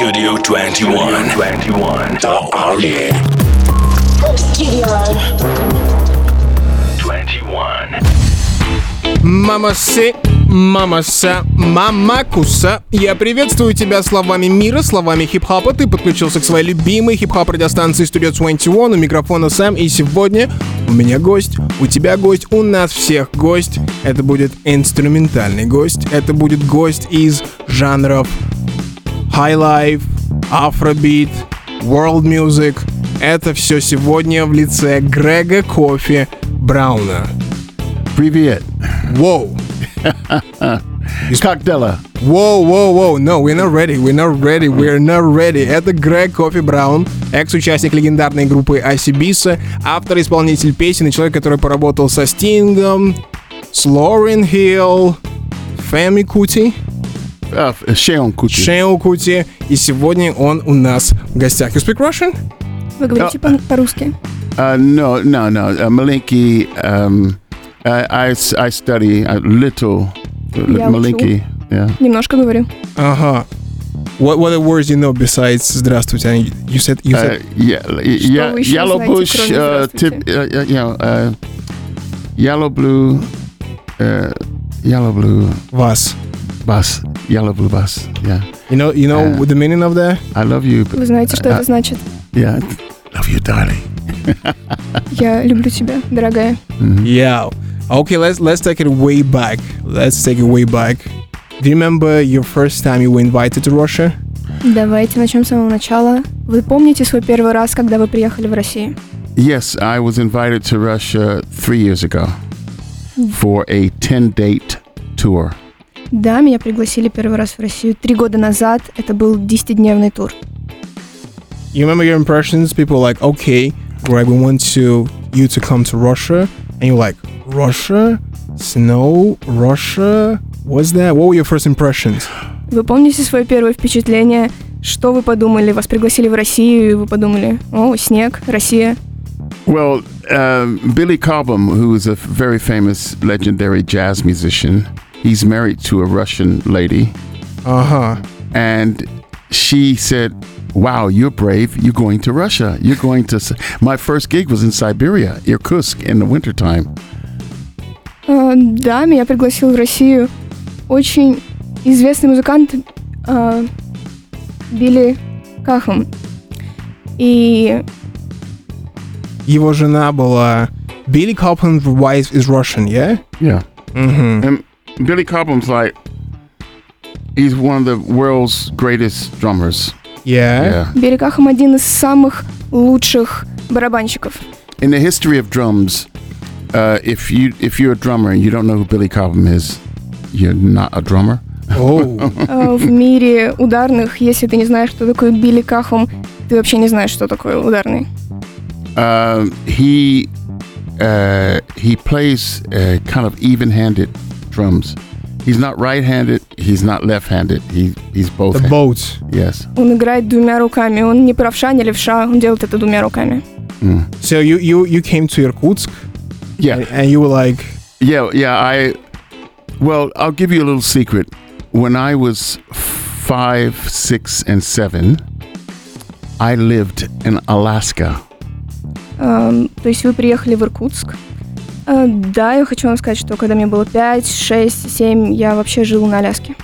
Studio 21. 21. The Army. Studio. 21. Мама Си, Мама Са, Мама Куса. Я приветствую тебя словами мира, словами хип-хопа. Ты подключился к своей любимой хип-хоп радиостанции Studio 21. У микрофона Сэм. И сегодня у меня гость, у тебя гость, у нас всех гость. Это будет инструментальный гость. Это будет гость из жанров High Life, Afrobeat, World Music. Это все сегодня в лице Грега Кофи Брауна. Привет. Воу. Как дела? Воу, воу, воу, no, we're not ready, we're not ready, we're not ready. Это Грег Кофи Браун, экс-участник легендарной группы Асибиса, автор-исполнитель песен и человек, который поработал со Стингом, с Лорен Хилл, Фэми Кути, Шеон Кути. Шео Кути, и сегодня он у нас в гостях. You speak Russian? Вы говорите по- по-русски? Uh, no, no, no. Uh, Malinki, um, uh, I, I study a little Я Malinki. Yeah. Немножко говорю. Ага. What, what other words you know besides «здравствуйте»? And You said, you Uh, said yeah, yeah, еще yellow знаете, bush, uh, tip, uh, you know, uh, yellow blue, uh, yellow blue «вас». bus, yellow blue bus. Yeah, You know, you know Uh, the meaning of that? I love you. But, Вы знаете, что А- это значит? yeah, love you, darling. Я люблю тебя, дорогая. Mhm. Yeah. Okay, let's let's take it way back. Let's take it way back. Do you remember your first time you were invited to Russia? Давайте начнем с самого начала. Вы помните свой первый раз, когда вы приехали в Россию? Yes, I was invited to Russia three years ago for a 10 date tour. Да, меня пригласили первый раз в Россию три года назад. Это был 10-дневный тур. You remember your impressions? People were like, okay, Greg, we want to you to come to Russia, and you're like, Russia, snow, Russia. What's that? What were your first impressions? Вы помните свое первое впечатление? Что вы подумали? Вас пригласили в Россию, и вы подумали, о, снег, Россия. Well, um, Billy Cobham, who is a very famous, legendary jazz musician, he's married to a Russian lady, Uh huh. and she said, "Wow, you're brave. You're going to Russia. You're going to." S-" My first gig was in Siberia, Irkutsk, in the wintertime. А, да, меня пригласил в Россию очень известный музыкант а, Билли Кахам. И Его жена была Billy Cobham's wife is Russian, yeah? Yeah. Mm-hmm. And Billy Cobham's like, he's one of the world's greatest drummers. Yeah. Yeah. Билли Кахам один из самых лучших барабанщиков. In the history of drums, uh, if you if you're a drummer and you don't know who Billy Cobham is, you're not a drummer. Oh. А, В мире ударных, если ты не знаешь, что такое Билли Кахам, ты вообще не знаешь, что такое ударный. Um, he uh, he plays uh, kind of even-handed drums. He's not right-handed. He's not left-handed. He he's both. the hand- boat. Yes. Он играет двумя руками. Он не правша, не левша. Он делает это двумя руками. Mm. So you you you came to Irkutsk Yeah. and, and you were like, Yeah, yeah. I well, I'll give you a little secret. When I was five, six, and seven, I lived in Alaska. А, То есть вы приехали в Иркутск. А, Да, я хочу вам сказать, что когда мне было 5, 6, 7, я вообще жил на Аляске.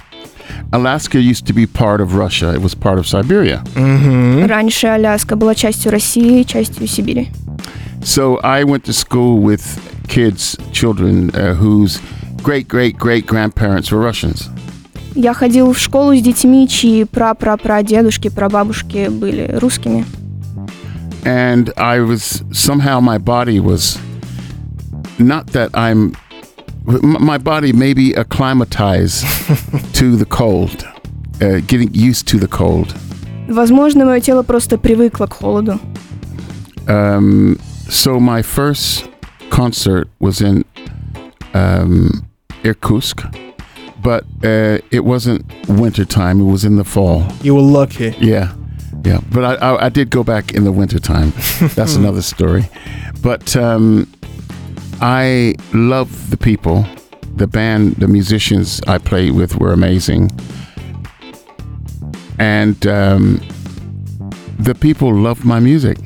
Alaska used to be part of Russia. It was part of Siberia. mm-hmm. Раньше Аляска была частью России, частью Сибири. So I went to school with kids, children uh, whose great great great grandparents were Russians. Я ходил в школу с детьми, чьи пра-пра-прадедушки, прабабушки были русскими. and I was somehow my body was not that I'm m- my body maybe acclimatized to the cold, uh, getting used to the cold. Возможно, мое тело просто привыкло к холоду. Um, so my first concert was in um, Irkutsk, but uh, it wasn't wintertime. It was in the fall. you were lucky. Yeah, yeah. But I, I, I did go back in the wintertime. That's another story. But um, I love the people. The band, the musicians I played with were amazing. and um, the people loved my music.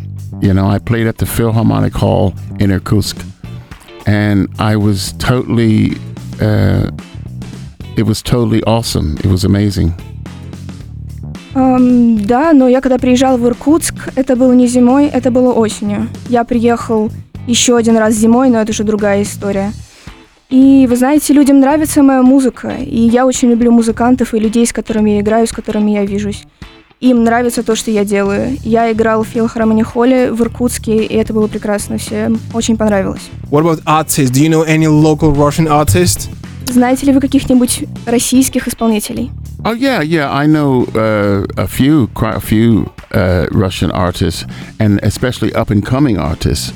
You know, I played at the Philharmonic Hall in Irkutsk, and I was totally. Uh, it was totally awesome. It was amazing. Эм, да, но я когда приезжал в Иркутск, это было не зимой, это было осенью. Я приехал еще один раз зимой, но это уже другая история. И вы знаете, людям нравится моя музыка, и я очень люблю музыкантов и людей, с которыми я играю, с которыми я вижусь. Им нравится то, что я делаю. Я играл в филхармони холле в Иркутске, и это было прекрасно. Всем очень понравилось. What about artists? Do you know any local Russian artists? Знаете ли вы каких-нибудь российских исполнителей? Oh yeah, yeah. I know uh, a few, quite a few uh, Russian artists, and especially up and coming artists,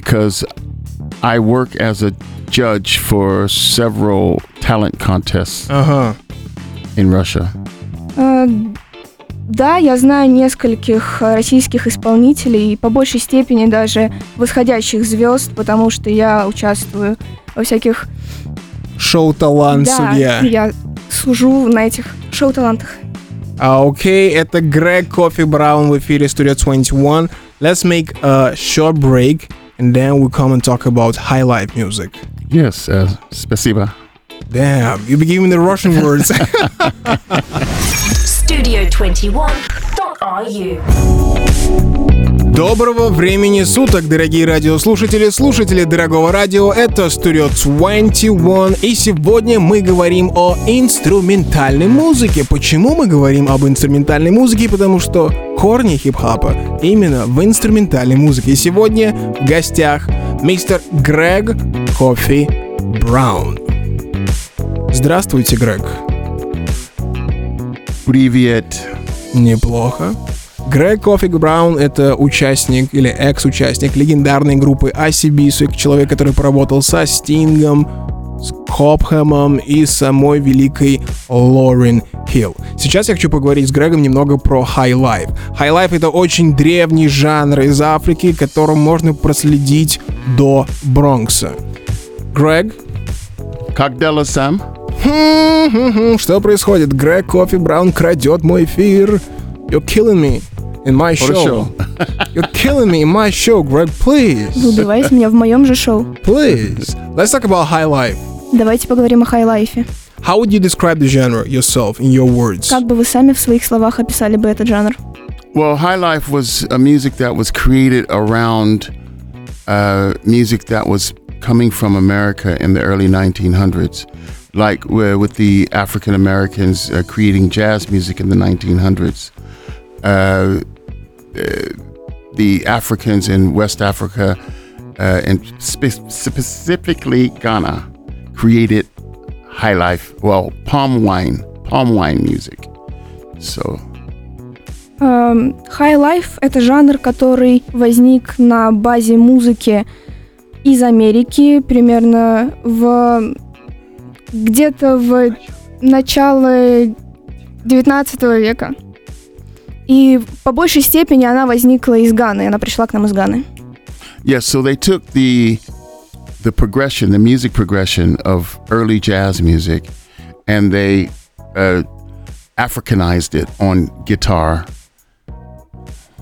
because I work as a judge for several talent contests Ага. in Russia. Э, Да, я знаю нескольких э, российских исполнителей, по большей степени даже восходящих звезд, потому что я участвую во всяких... Шоу талант да, судья. я служу на этих шоу-талантах. А, Окей, это Грег Кофи Браун в эфире Studio 21. Let's make a short break and then we come and talk about high life music. Yes, uh, спасибо. Damn, you be giving the Russian words. Studio21.ru Доброго времени суток, дорогие радиослушатели, слушатели дорогого радио, это Studio 21, и сегодня мы говорим о инструментальной музыке. Почему мы говорим об инструментальной музыке? Потому что корни хип-хопа именно в инструментальной музыке. И сегодня в гостях мистер Грег Кофи Браун. Здравствуйте, Грег. Привет. Неплохо. Грег Кофи Браун — это участник или экс-участник легендарной группы ACB, человек, который поработал со Стингом, с Копхэмом и самой великой Лорен Хилл. Сейчас я хочу поговорить с Грегом немного про High Life. High Life — это очень древний жанр из Африки, которым можно проследить до Бронкса. Грег, Как дела, Сэм? Что происходит? Грег Кофи Браун крадет мой эфир. You're killing me in my show. Хорошо. You're killing me in my show, Greg. Please. Вы убиваете меня в моем же шоу. Please. Let's talk about high life. Давайте поговорим о хай-лайфе. How would you describe the genre yourself in your words? Как бы вы сами в своих словах описали бы этот жанр? Well, High Life was a music that was created around uh, music that was coming from America in the early 1900s, like uh, with the African Americans uh, creating jazz music in the 1900s. Uh, uh, the Africans in West Africa, uh, and spe- specifically Ghana, created high life, well, palm wine, palm wine music. So Эм, High Life — это жанр, который возник на базе музыки из Америки примерно в где-то в начало 19 века. И по большей степени она возникла из Ганы, она пришла к нам из Ганы. Yes, so they took the the progression, the music progression of early jazz music, and they uh, Africanized it on guitar.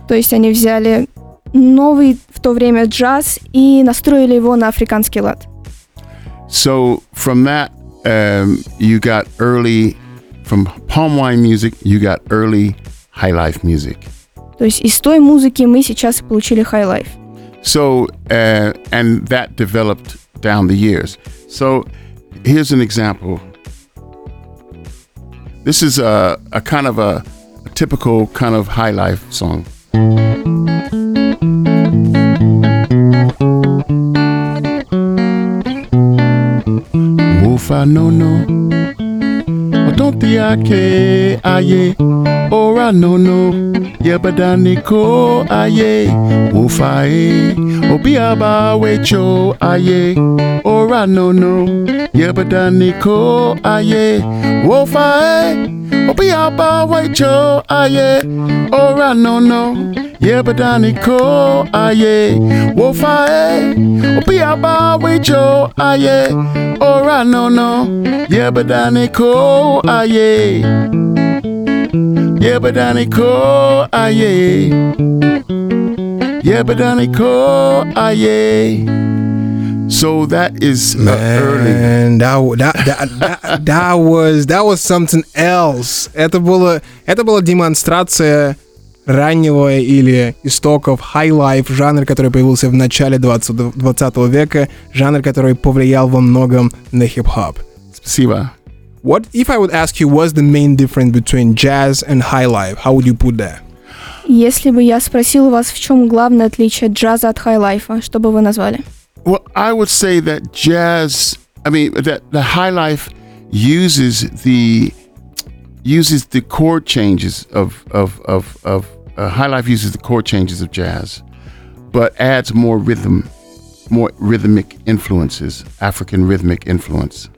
То есть они взяли новый в то время джаз и настроили его на африканский лад. So from that, um, you got early, from palm wine music, you got early high life music. То есть из той музыки мы сейчас и получили High Life. So, uh, and that developed down the years. So, here's an example. This is a, a kind of a, a typical kind of high life song. Wolf, I no no. Don't the ake aye. Ora no no. Yebadani ko aye. Wolf aye. Obi aba wecho aye. Ora no no. Yebadani ko aye. Wolf aye. Obi aba wecho aye. Ora no no. Yebadani ko aye. Wolf aye. Obi aba wecho aye. Ora no no. Yebadani ko aye. Yebadani ko aye. Yebadani ko aye. So that is uh, early. And that, that, that, that, that was that was something else. Это было это была демонстрация раннего или истоков high life, жанр, который появился в начале 20, 20 века, жанр, который повлиял во многом на хип-хоп. Спасибо. What if I would ask you what's the main difference between jazz and high life? How would you put that? Если бы я спросила вас, в чем главное отличие джаза от хай-лайфа, что бы вы назвали? Well, I would say that jazz. I mean, that the high life uses the uses the chord changes of of of of uh, high life uses the chord changes of jazz, but adds more rhythm, more rhythmic influences, African rhythmic influence.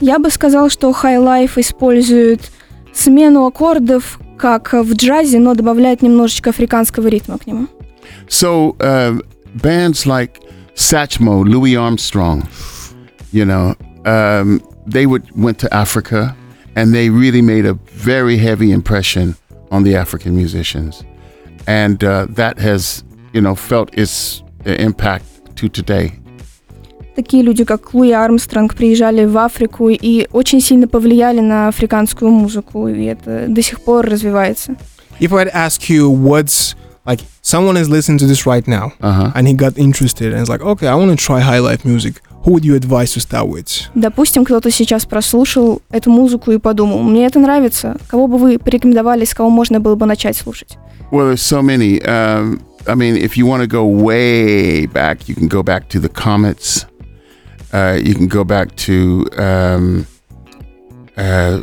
Я бы сказал, что хай-лайф использует смену аккордов, как в джазе, но добавляет немножечко африканского ритма к нему. So uh, bands like Satchmo, Louis Armstrong, you know, um, they would went to Africa, and they really made a very heavy impression on the African musicians, and uh, that has you know felt its impact to today. Такие люди, как Луи Армстронг, приезжали в Африку и очень сильно повлияли на африканскую музыку, и это до сих пор развивается. If I'd ask you what's like someone is listening to this right now Uh-huh. and he got interested and is like, okay, I want to try high life music. Who would you advise to start with? Допустим, кто-то сейчас прослушал эту музыку и подумал, мне это нравится. Кого бы вы порекомендовали, с кого можно было бы начать слушать? Well, there's so many. Um, I mean, if you want to go way back, you can go back to the Comets. Uh, you can go back to, um, uh,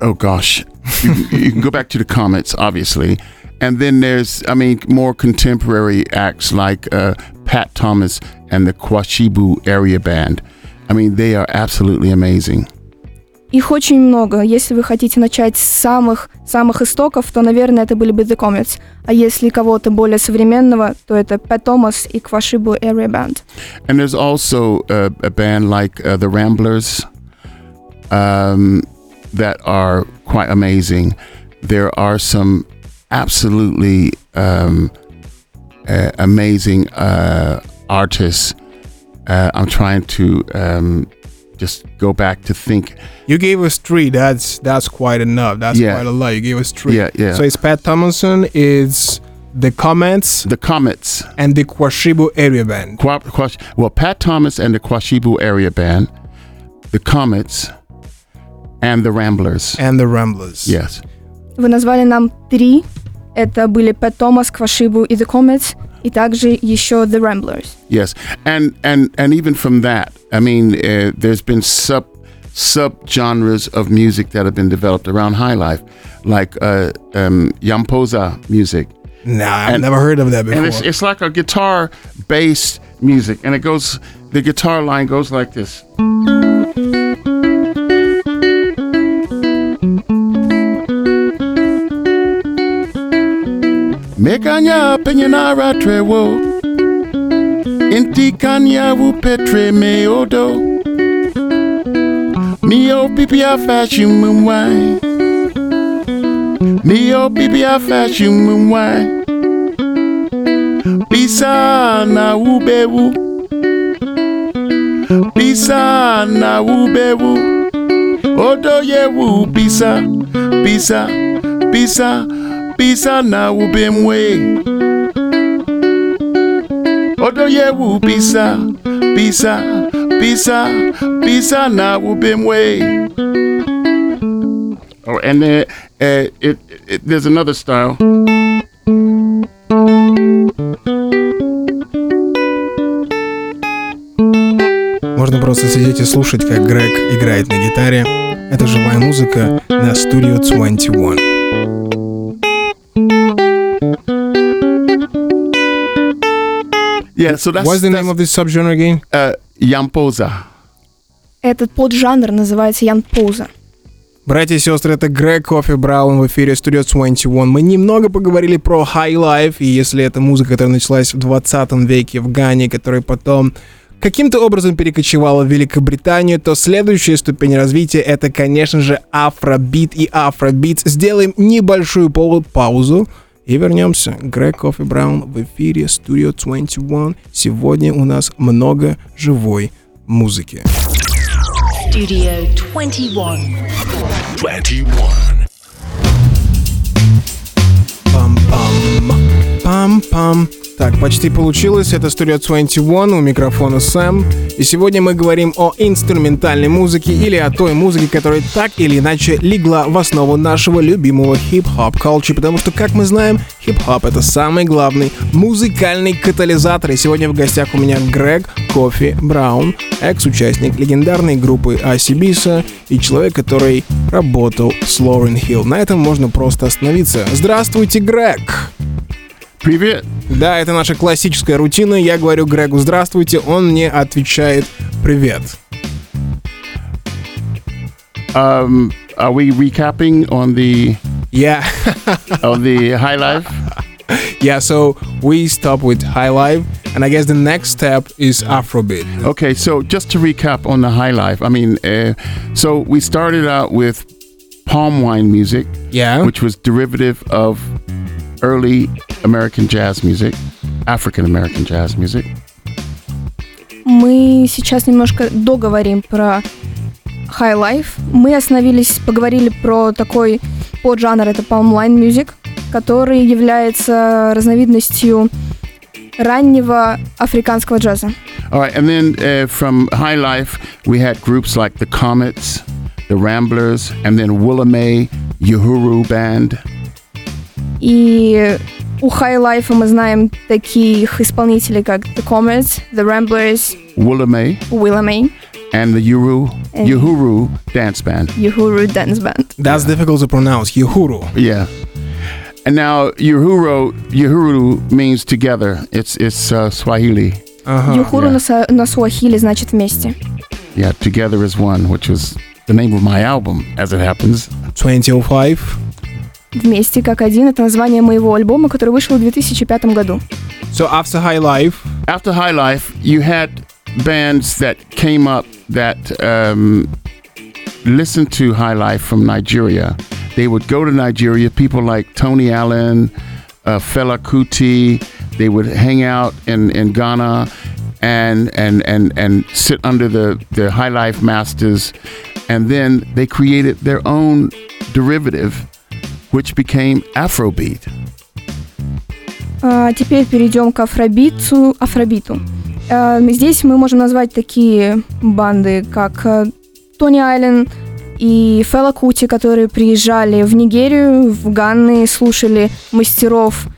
oh gosh, you, can- you can go back to the Comets, obviously. And then there's, I mean, more contemporary acts like uh, Pat Thomas and the Kwashibu Area Band. I mean, they are absolutely amazing. Их очень много. Если вы хотите начать с самых, самых истоков, то, наверное, это были бы The Comets. А если кого-то более современного, то это Пэт Томас и Квашибу Area Band. And there's also a, a band like uh, the Ramblers um, that are quite amazing. There are some absolutely um, uh, amazing uh, artists. Uh, I'm trying to um, just go back to think. You gave us three. That's that's quite enough. That's Yeah. quite a lot. You gave us three. Yeah, yeah. So it's Pat Thomason, it's the Comments, The Comets, and the Kwashibu Area Band. Kwa, Kwash, well, Pat Thomas and the Kwashibu Area Band, the Comets, and the Ramblers. And the Ramblers. Yes. Вы назвали нам три. Это были Пэт Томас, Квашибу и The Comets, и также еще The Ramblers. Yes, and and and even from that, I mean, uh, there's been sub sub genres of music that have been developed around high life, like uh, um, Yampoza music, Nah, I've And- never heard of that before. and it's it's like a guitar based music, and it goes. The guitar line goes like this. Mekanya penyanara trewo Inti kanya wu petre me odo. Mio pipia fashion mumwai Mio pipia fashion mumwai Bisa na ubewu Bisa na ubewu Odo yewu bisa Bisa Bisa Bisa na ubemwe Odo yewu bisa Bisa Bisa Bisa na ubemwe Oh, and then uh, it, it, there's another style. Можно просто сидеть и слушать, как Грег играет на гитаре. Это живая музыка на Studio 21. Yeah, so that's What's the name of this subgenre again? uh, Yampoza. Этот поджанр называется Ян Поуза. Братья и сестры, это Грег Кофи Браун в эфире Studio 21. Мы немного поговорили про High Life, и если это музыка, которая началась в 20 веке в Гане, которая потом каким-то образом перекочевала в Великобританию, то следующая ступень развития это, конечно же, афробит и афробит. Сделаем небольшую паузу и вернемся. Грег Кофи Браун в эфире Studio 21. Сегодня у нас много живой музыки. Studio 21. 21. Пам-пам, пам-пам. Так, почти получилось. Это Studio 21, у микрофона Сэм. И сегодня мы говорим о инструментальной музыке или о той музыке, которая так или иначе легла в основу нашего любимого хип-хоп culture, потому что, как мы знаем, хип-хоп — это самый главный музыкальный катализатор. И сегодня в гостях у меня Грег Кофи Браун, экс-участник легендарной группы Асибиса и человек, который работал с Лорен Хилл. На этом можно просто остановиться. Здравствуйте, Грег! Привет. Да, это наша классическая рутина. Я говорю Грегу «Здравствуйте», он мне отвечает «Привет». Um, are we recapping on the Yeah, on the high life? yeah. So we stop with High Life, and I guess the next step is Afrobeat. Okay, so just to recap on the high life, I mean, uh, so we started out with palm wine music, Yeah. which was derivative of early American jazz music, African American jazz music. Мы сейчас немножко договорим про High Life. Мы остановились, поговорили про такой поджанр, это Palm Wine Music, который является разновидностью раннего африканского джаза. All right, and then uh, from High Life we had groups like the Comets, the Ramblers, and then Willamay Yuhuru Band. И у High Life мы знаем таких исполнителей, как The Comets, The Ramblers, Willamay, Willamay, and the Uru, And- Uhuru Dance Band. Uhuru Dance Band. That's difficult to pronounce. Yuhuru. Yeah. And now Uhuru, Uhuru means together. It's it's uh, Swahili. Ага. Юхуру yeah. на, са- на суахиле значит вместе. Yeah, together is one, which was the name of my album, as it happens. 2005. Вместе как один это название моего альбома, который вышел в 2005 году. So after High Life, After High Life, you had bands that came up that um, listened to High Life from Nigeria. They would go to Nigeria. People like Tony Allen, uh, Fela Kuti. They would hang out in, in Ghana and and and and sit under the the High Life masters, and then they created their own derivative, which became Afrobeat. А теперь перейдем к афробиту. афробиту. Здесь мы можем назвать такие банды, как э, Тони Айлен и Фела Кути, которые приезжали в Нигерию, в Ганны, слушали мастеров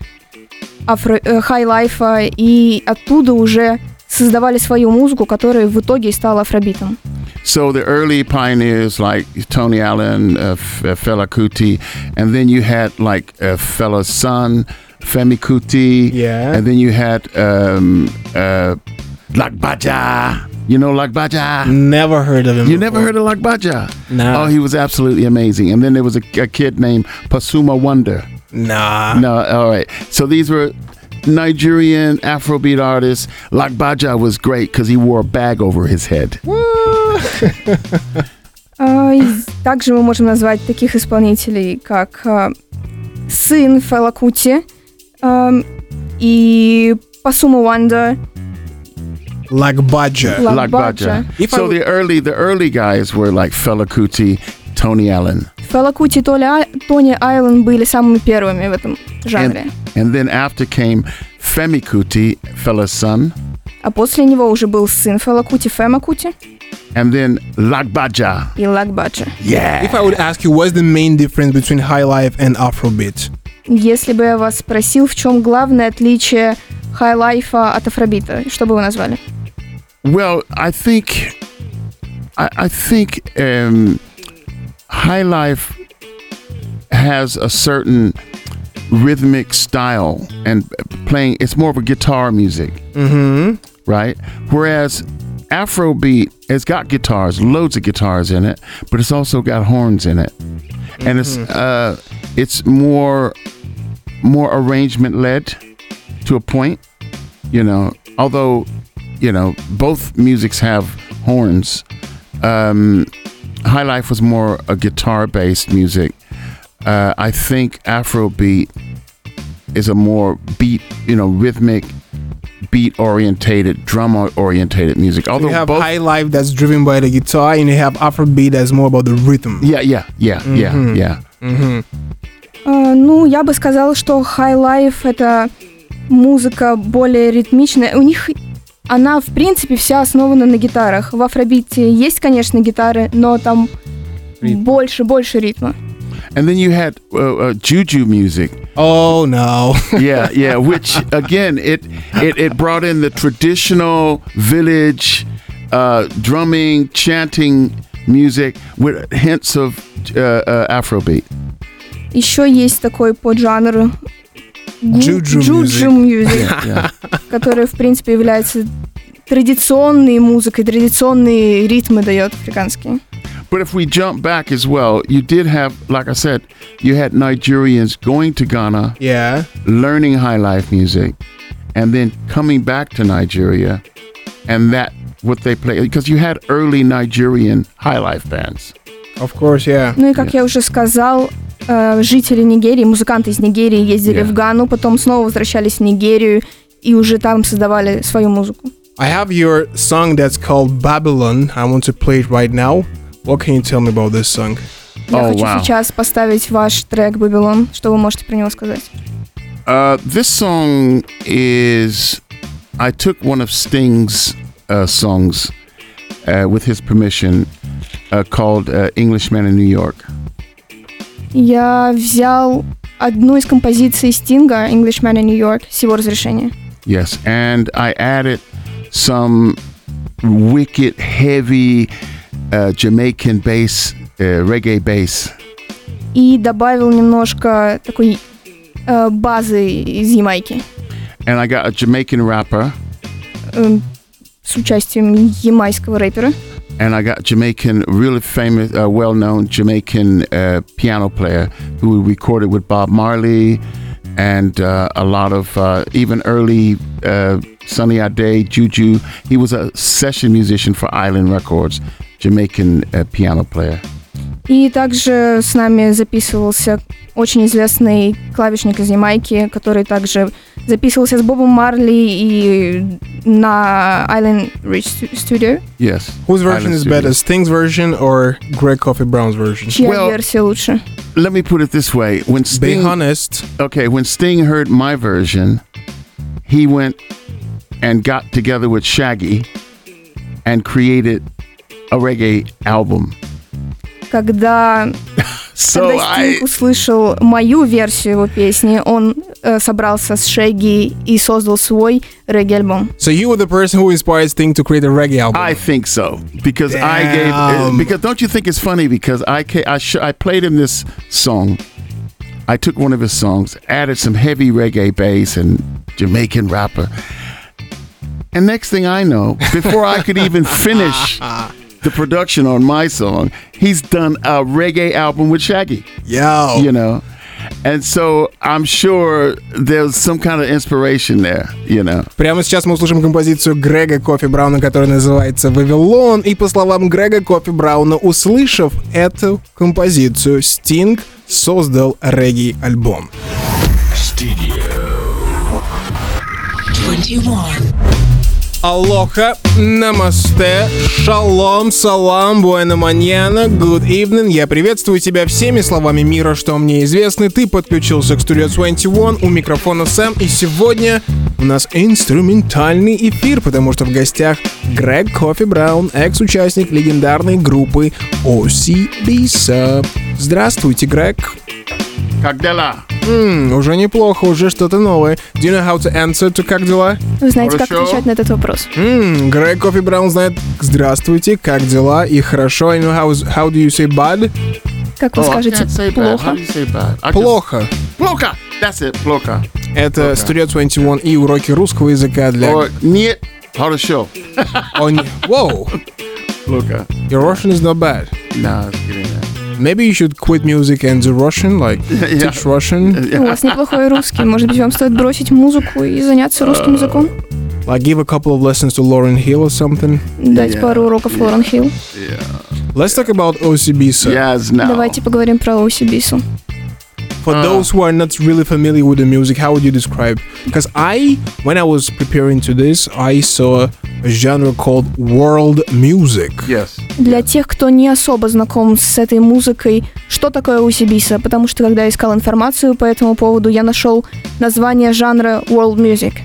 афро- э, хай-лайфа и оттуда уже создавали свою музыку, которая в итоге стала афробитом. So the early pioneers like Tony Allen, uh, uh Fela Kuti, and then you had like uh, Fela's son, Femi Kuti, yeah. and then you had um, uh, Lagbaja. You know Lagbaja? Never heard of him. You before. never heard of Lagbaja? No. Oh, he was absolutely amazing. And then there was a, a kid named Pasuma Wonder. Nah. No, all right. So these were Nigerian Afrobeat artist Lagbaja was great because he wore a bag over his head. Также мы можем назвать таких исполнителей, как сын Фела Кути и Пасума Ванда. Lagbaja. Lagbaja. So the early the early guys were like Fela Kuti Tony Allen, Фела Кути и Толя А- Тони Айлен были самыми первыми в этом жанре. and then after came Femi Kuti, Fela's son, А после него уже был сын Фела Кути, Фема Кути and then Lagbaja. и Лакбаджа. Yeah. If I would ask you, what's the main difference between High Life and Afrobeat? Если бы я вас спросил, в чем главное отличие хай-лайфа от афробита, что бы вы назвали? Well, I think I, I think um, High Life has a certain rhythmic style and playing. It's more of a guitar music, Mm-hmm. right? Whereas Afrobeat has got guitars, loads of guitars in it, but it's also got horns in it, and it's uh, it's more more arrangement led to a point, you know. Although you know, both musics have horns. Um, High Life was more a guitar based music. Uh, I think Afrobeat is a more beat, you know, rhythmic, beat orientated, drum orientated music. Although you have both, high life that's driven by the guitar, and you have Afrobeat that's more about the rhythm. yeah, yeah, yeah, yeah, yeah. Э, ну, я бы сказала, что High Life — это музыка более ритмичная. У них она, в принципе, вся основана на гитарах. В Афробите есть, конечно, гитары, но там Ритм. больше, больше ритма. And then you had uh, uh, juju music. Oh no. yeah, yeah. Which again, it it it brought in the traditional village uh, drumming, chanting music with hints of uh, uh, Afrobeat. Еще есть такой поджанр juju music, Yeah. который, в принципе, является традиционной музыкой, традиционные ритмы дает африканские. But if we jump back as well, you did have, like I said, you had Nigerians going to Ghana, yeah. learning high life music, and then coming back to Nigeria, and that what they play because you had early Nigerian high life bands. Of course, yeah. Ну и, как я уже сказал, э, жители Нигерии, музыканты из Нигерии ездили Yeah. в Гану, потом снова возвращались в Нигерию и уже там создавали свою музыку. I have your song that's called Babylon. I want to play it right now. What can you tell me about this song? Я Oh, хочу wow. сейчас поставить ваш трек «Babylon». Что вы можете про него сказать? Uh, this song is. I took one of Sting's uh, songs uh, with his permission uh, called uh, Englishman in New York. Я взял одну из композиций Стинга «Englishman in New York» с его разрешения. Yes. And I added some wicked, heavy uh, Jamaican bass, uh, reggae bass. И добавил немножко такой э, базы из Ямайки And I got a Jamaican rapper э, с участием ямайского рэпера. and I got Jamaican, really famous, uh, well-known Jamaican uh, piano player who recorded with Bob Marley and uh, a lot of uh, even early uh, Sunny Ade, Juju. He was a session musician for Island Records, Jamaican uh, piano player. И также с нами записывался очень известный клавишник из Ямайки, который также записывался с Бобом Марли и на Island Rich Studio. Yes. Whose version Island is Studio. better, Sting's version or Greg Coffee Brown's version? Чья Well- версия лучше? Let me put it this way: when Be Sting, honest. okay, when Sting heard my version, he went and got together with Shaggy and created a reggae album. Когда, So когда I, Стинг услышал мою версию его песни, он э, собрался с Шеги и создал свой регги-альбом. So you were the person who inspired Sting to create a reggae album. I think so because I gave Damn. because don't you think it's funny because I ca- I sh- I played him this song. I took one of his songs, added some heavy reggae bass and Jamaican rapper. And next thing I know, before I could even finish the production on my song, he's done a reggae album with Shaggy, Yo. you know. And so I'm sure there's some kind of inspiration there, you know. Прямо сейчас мы услышим композицию Грега Кофи Брауна, которая называется «Вавилон». И по словам Грега Кофи Брауна, услышав эту композицию, Стинг создал регги-альбом. Studio 21. Алоха, намасте, шалом, салам, буэна маньяна, good evening. Я приветствую тебя всеми словами мира, что мне известны. Ты подключился к Studio 21, у микрофона Сэм, и сегодня у нас инструментальный эфир, потому что в гостях Грег Кофи Браун, экс-участник легендарной группы OCBSA. Здравствуйте, Грег. Как дела? М, уже неплохо, уже что-то новое. Do you know how to answer to как дела? Вы знаете, как Хорошо. отвечать на этот вопрос? М, Грег Кофи Браун знает «Здравствуйте, как дела?» и «Хорошо». I know how, how do you say bad? Как вы Oh, скажете плохо? Плохо. Плохо. That's it. Плохо. Это Studio 21 и уроки русского языка для... Or нет. Хорошо. О, не- Whoa, Плохо. your Russian is not bad. No, it's that. Maybe you should quit music and the Russian, like yeah. teach Russian. Yeah. У вас неплохой русский. Может быть, вам стоит бросить музыку и заняться русским uh, языком? Like give a couple of lessons to Lauryn Hill or something. Дать yeah, пару уроков yeah, Lauryn Hill. Yeah. Let's talk about Osibisa. Yes, now. Давайте поговорим про Osibisa. For those who are not really familiar with the music, how would you describe? Because I, when I was preparing to this, I saw a genre called world music. Yes. Для тех, кто не особо знаком с этой музыкой, что такое Усибиса? Потому что когда я искал информацию по этому поводу, я нашел название жанра world music.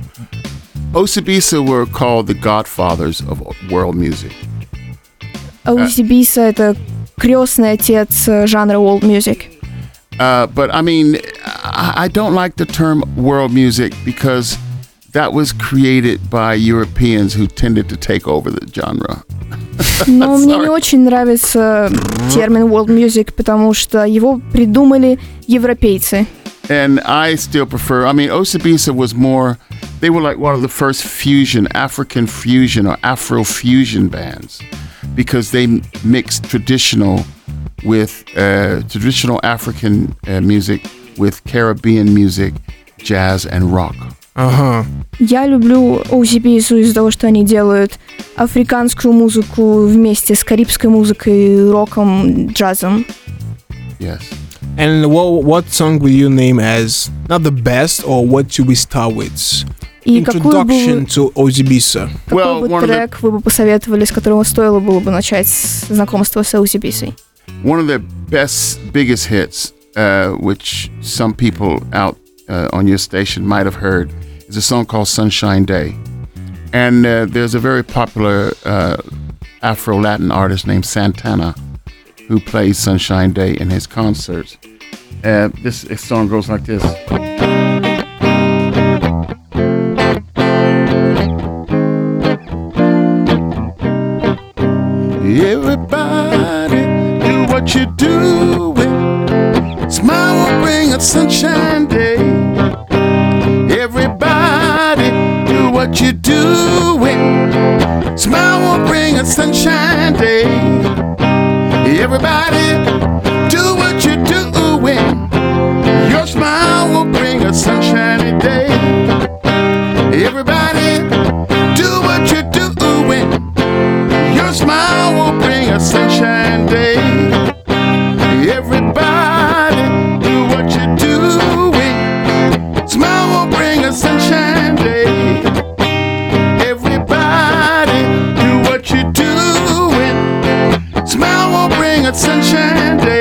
Osibisa were called the godfathers of world music. А Усибиса — это крестный отец э, жанра world music. Uh, but I mean, I, I don't like the term world music because that was created by Europeans who tended to take over the genre. Но мне Sorry. не очень нравится термин world music, потому что его придумали европейцы. And I still prefer, I mean, Osibisa was more, they were like one of the first fusion, African fusion or Afro fusion bands because they m- mixed traditional with uh, traditional African uh, music, with Caribbean music, jazz and rock. Ага. Я люблю OCP из-за того, что они делают африканскую музыку вместе с карибской музыкой, роком, джазом. Yes. And what, what song will you name as not the best, or what should we start with? И Introduction бы, to Osibisa. Какой well, бы трек the... вы бы посоветовали, с которого стоило было бы начать знакомство с Ozibisой? One of their best, biggest hits, uh, which some people out uh, on your station might have heard, is a song called Sunshine Day. And uh, there's a very popular uh, Afro Latin artist named Santana who plays Sunshine Day in his concerts. Uh, this, this song goes like this. Everybody do what you're doing. Smile will bring a sunshine day. Everybody do what you're doing. Smile will bring a sunshine day. Everybody bring sunshine day.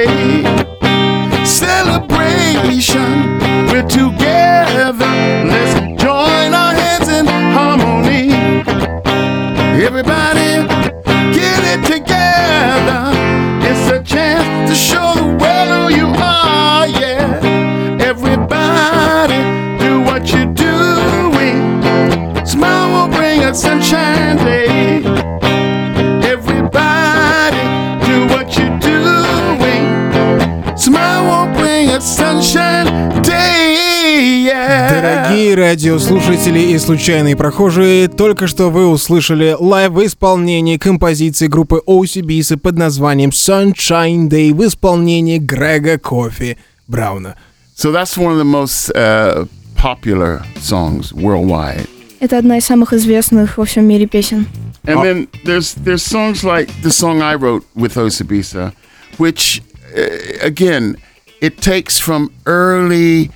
Радиослушатели и случайные прохожие, только что вы услышали лайв в исполнении композиции группы OCBs под названием Sunshine Day в исполнении Грега Кофи Брауна. So that's one of the most uh, popular songs worldwide. Это одна из самых известных во всем мире песен. And Oh. then there's there's songs like the song I wrote with Osibisa, which uh, again it takes from early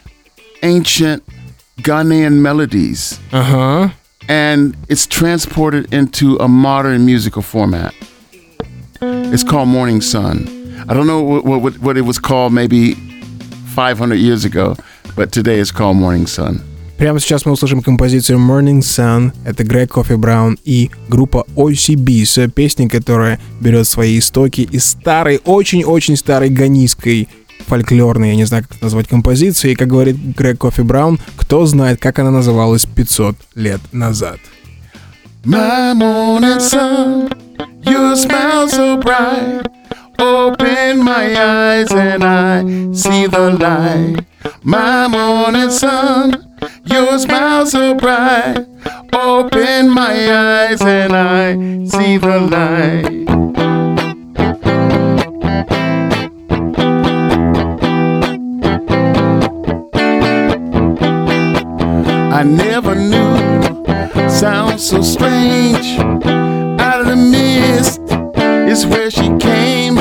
ancient Ghanaian melodies Ага. and it's transported into a modern musical format. It's called Morning Sun. I don't know what, what, what it was called maybe 500 years ago, but today it's called Morning Sun. Прямо сейчас мы услышим композицию Morning Sun. Это Грег Кофи Браун и группа OCBs. Песня, которая берет свои истоки из старой, очень-очень старой ганийской фольклорной, я не знаю, как это назвать, композиции. И, как говорит Грег Кофи Браун, кто знает, как она называлась 500 лет назад. My morning sun, your smile so bright. Open my eyes and I see the light. My morning sun, your smile so bright. Open my eyes and I see the light. I never knew sounds so strange. Out of the mist is where she came.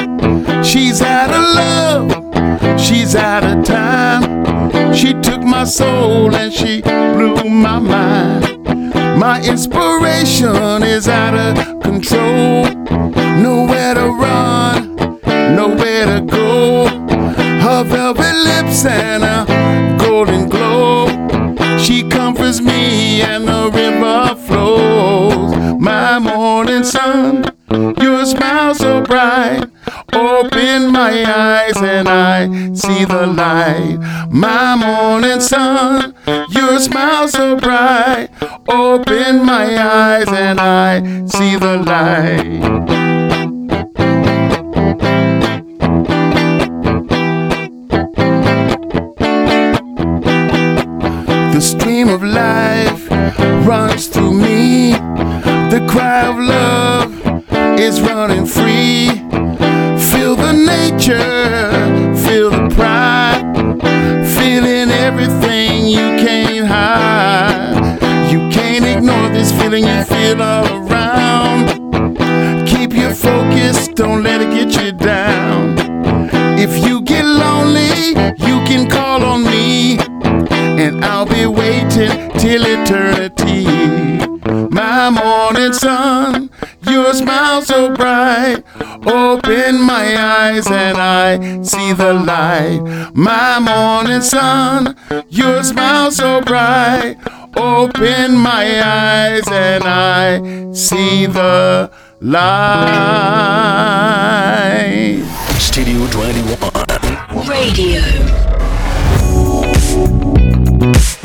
She's out of love, she's out of time. She took my soul and she blew my mind. My inspiration is out of control. Nowhere to run, nowhere to go. Her velvet lips and my eyes and I see the light. My morning sun, your smile so bright. Open my eyes and I see the light. The stream of life runs through me. The cry of love is running free. Nature, feel the pride, feeling everything you can't hide. You can't ignore this feeling you feel all around. Keep your focus, don't let it get you down. If you get lonely, you can call on me and I'll be waiting till eternity. My morning sun, your smile so bright. Open my eyes and I see the light. My morning sun, your smile so bright. Open my eyes and I see the light. Studio 21. Radio.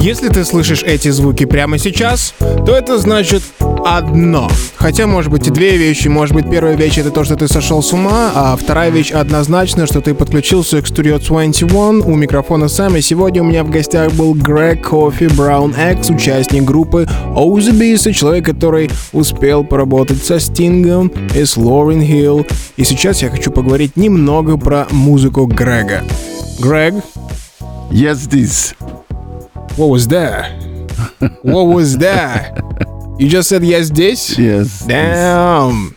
Если ты слышишь эти звуки прямо сейчас, то это значит одно. Хотя, может быть, и две вещи. Может быть, первая вещь это то, что ты сошел с ума, а вторая вещь однозначно, что ты подключился к Studio 21 у микрофона Сэм. И сегодня у меня в гостях был Грег Кофи Браун X, участник группы Ozabis, человек, который успел поработать со Стингом и с Лорен Хилл. И сейчас я хочу поговорить немного про музыку Грега. Грег, Yes, this. What was that? What was that? You just said я здесь? Yes. Damn.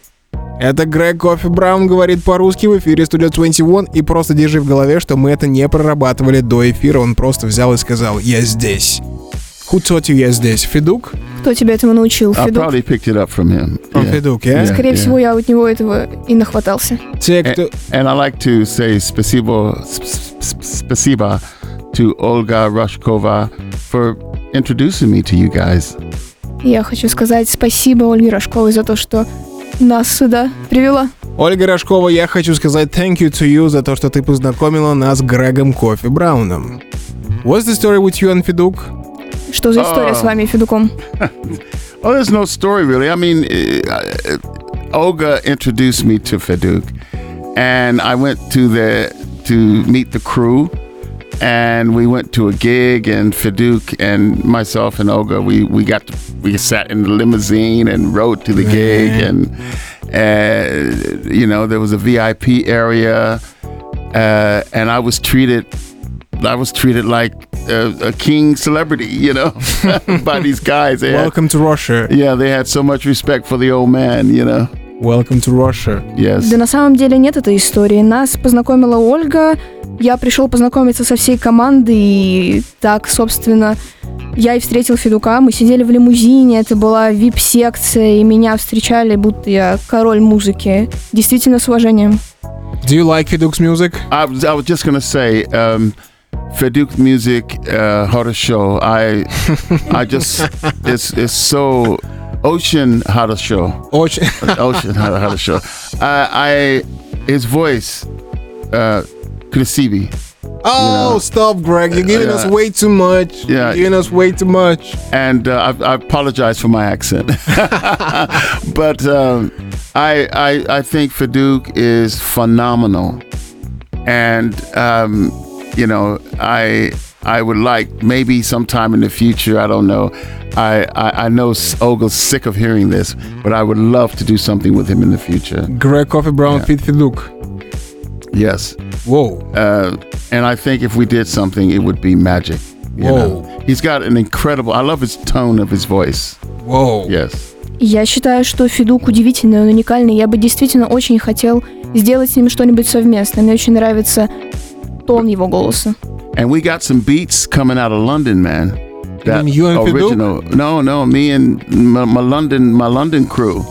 Это Грег Кофи Браун говорит по-русски в эфире Studio 21 и просто держи в голове, что мы это не прорабатывали до эфира, он просто взял и сказал «Я здесь». Who taught you «Я здесь»? Федук? Кто тебя этому научил, I Федук? probably picked it up from him. Он Федук, yeah? Скорее всего, я от него этого и нахватался. Те, кто... And I like to say спасибо, спасибо to Olga Rushkova for introducing me to you guys. Я хочу сказать спасибо Ольге Рожковой за то, что нас сюда привела. Ольга Рожкова, я хочу сказать thank you to you за то, что ты познакомила нас с Грегом Кофи Брауном. What's the story with you and Федук? Что за история А. с вами, Федуком? Oh, there's no story really. I mean, uh, Olga introduced me to Feduk, and I went to the to meet the crew, and we went to a gig and Feduk and myself and Olga we we got to, we sat in the limousine and rode to the gig and uh, you know there was a VIP area uh, and I was treated I was treated like a, a king celebrity, you know, by these guys. They Welcome had, to Russia. Yeah, they had so much respect for the old man, you know. Welcome to Russia. Yes. Да на самом деле нет этой истории. Нас познакомила Ольга Я пришел познакомиться со всей командой. И так, собственно, я и встретил Федука. Мы сидели в лимузине. Это была вип-секция. И меня встречали, будто я король музыки. Действительно, с уважением. Do you like Feduk's music? I was, I was just gonna say, um, Feduk music, uh, show. I, I just, it's it's so ocean. Очень... Ocean horror show. I, I, his voice, uh, Krisivi. Oh, you know? stop, Greg. You're giving yeah. us way too much. Yeah. You're giving us way too much. And uh, I, I, apologize for my accent. but um, I, I, I think Feduk is phenomenal. And, um, you know, I, I would like maybe sometime in the future, I don't know. I, I, I know Olga's sick of hearing this, but I would love to do something with him in the future. Greg Kofi Brown, yeah. Fit Yes. Whoa. Uh, and I think if we did something, it would be magic. Whoa. Know? He's got an incredible. I love his tone of his voice. Whoa. Yes. Я считаю, что Федук удивительный, он уникальный. Я бы действительно очень хотел сделать с ним что-нибудь совместное. Мне очень нравится тон его голоса. And we got some beats coming out of London, man. That you and original. Feduk? No, no, me and my, my London, my London crew.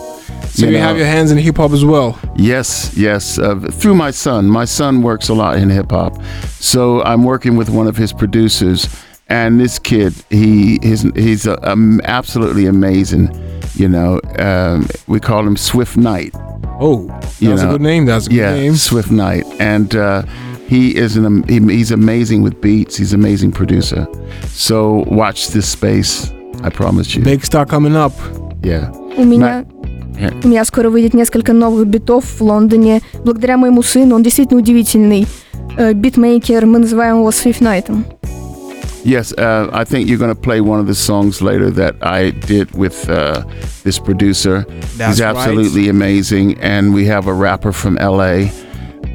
So you, you know. have your hands in hip hop as well. Yes, yes. Uh, through my son. My son works a lot in hip hop, so I'm working with one of his producers. And this kid, he he's he's uh, um, absolutely amazing. You know, um, we call him Swift Knight. Oh, You that's a know, good name. That's a good Yeah, name. Swift Knight, and uh, he is an am- he, he's amazing with beats. He's an amazing producer. So watch this space. I promise you. Big star coming up. Yeah. У меня, Yeah. У меня скоро выйдет несколько новых битов в Лондоне. Благодаря моему сыну, он действительно удивительный э, битмейкер. Мы называем его Swift Найтом. Yes, uh, I think you're going to play one of the songs later that I did with uh, this producer. That's He's right. absolutely amazing. And we have a rapper from LA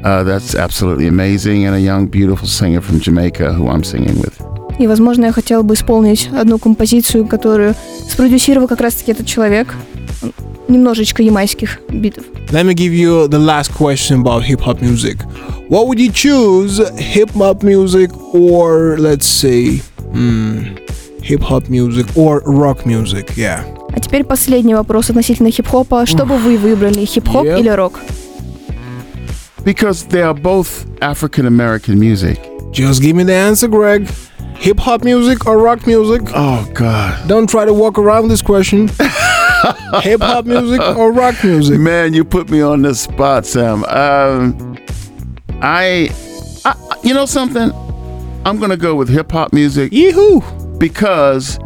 uh, that's absolutely amazing, and a young, beautiful singer from Jamaica who I'm singing with. И, возможно, я хотела бы исполнить одну композицию, которую спродюсировал как раз-таки этот человек. Немножечко ямайских битов. Let me give you the last question about hip hop music. What would you choose, hip hop music or let's say, hmm, hip hop music or rock music? Yeah. А теперь последний вопрос относительно хип-хопа. Что бы вы выбрали, хип-хоп Yep. или рок? Because they are both African American music. Just give me the answer, Greg. Hip hop music or rock music? Oh, God. Don't try to walk around this question. hip hop music or rock music? Man, you put me on the spot, Sam. Um, I, I, you know something? I'm gonna go with hip hop music Yee-hoo! because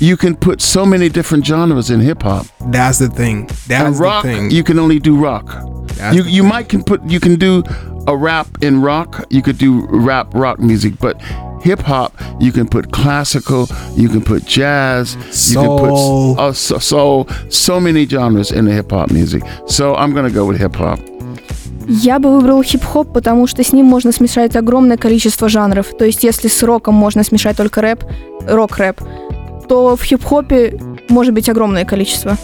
you can put so many different genres in hip hop. That's the thing. That's rock, the thing. you can only do rock. That's you you might can put you can do a rap in rock. You could do rap rock music, but hip hop you can put classical. You can put jazz. You can Soul. put uh, so, soul. So many genres in the hip hop music. So I'm gonna go with hip hop. Я бы выбрал хип-хоп, потому что с ним можно смешать огромное количество жанров. То есть, если с роком можно смешать только рэп, рок-рэп, то в хип-хопе может быть огромное количество.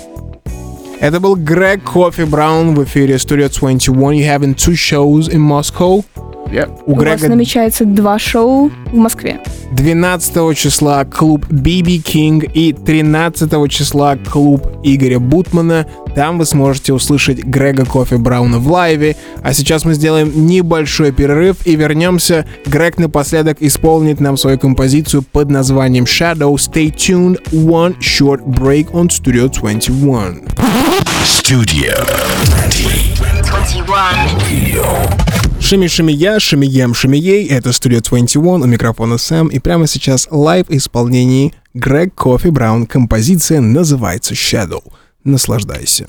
Это был Грег Кофи Браун в эфире Studio 21. You having two shows in Moscow. Yep. У У вас Грега намечается два шоу в Москве. 12 числа клуб BB King и 13 числа клуб Игоря Бутмана. Там вы сможете услышать Грега Кофи Брауна в лайве. А сейчас мы сделаем небольшой перерыв и вернемся. Грег напоследок исполнит нам свою композицию под названием Shadow. Stay tuned. One short break on Studio 21. Studio 21. Шими Шими я, Шими Ем Шими Ей, это студия 21, у микрофона Сэм, и прямо сейчас лайв исполнении Грег Кофи Браун. Композиция называется Shadow. Наслаждайся.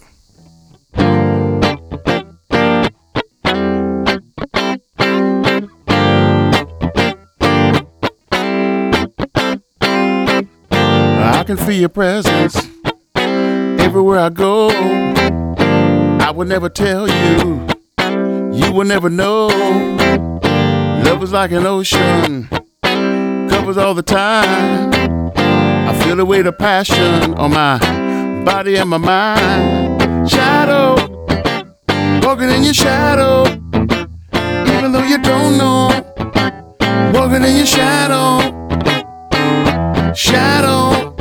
I can feel your presence everywhere I go. I would never tell you, you will never know. Love is like an ocean, covers all the time. I feel the weight of passion on my body and my mind. Shadow, walking in your shadow, even though you don't know. Walking in your shadow shadow,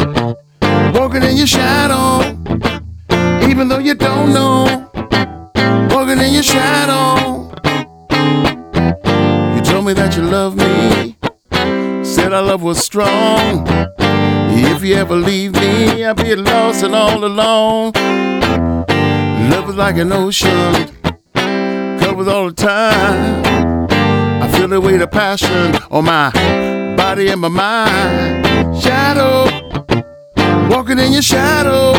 walking in your shadow, even though you don't know, your shadow. You told me that you love me, said our love was strong. If you ever leave me, I'll be lost and all alone. Love is like an ocean, covers all the time. I feel the weight of passion on my body and my mind. Shadow, walking in your shadow,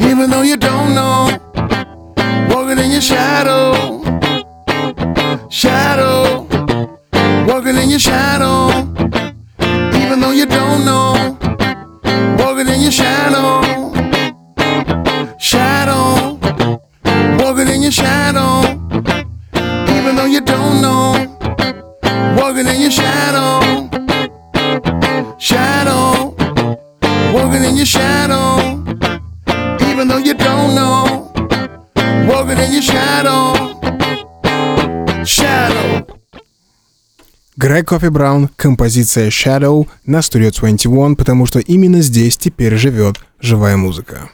even though you don't know. Walking in your shadow, shadow, walking in your shadow, even though you don't know. Walking in your shadow, shadow, walking in your shadow. Even though you don't know. Walking in your shadow, shadow, walking in your shadow, Грег Кофи Браун, композиция Shadow на Studio 21, потому что именно здесь теперь живет живая музыка.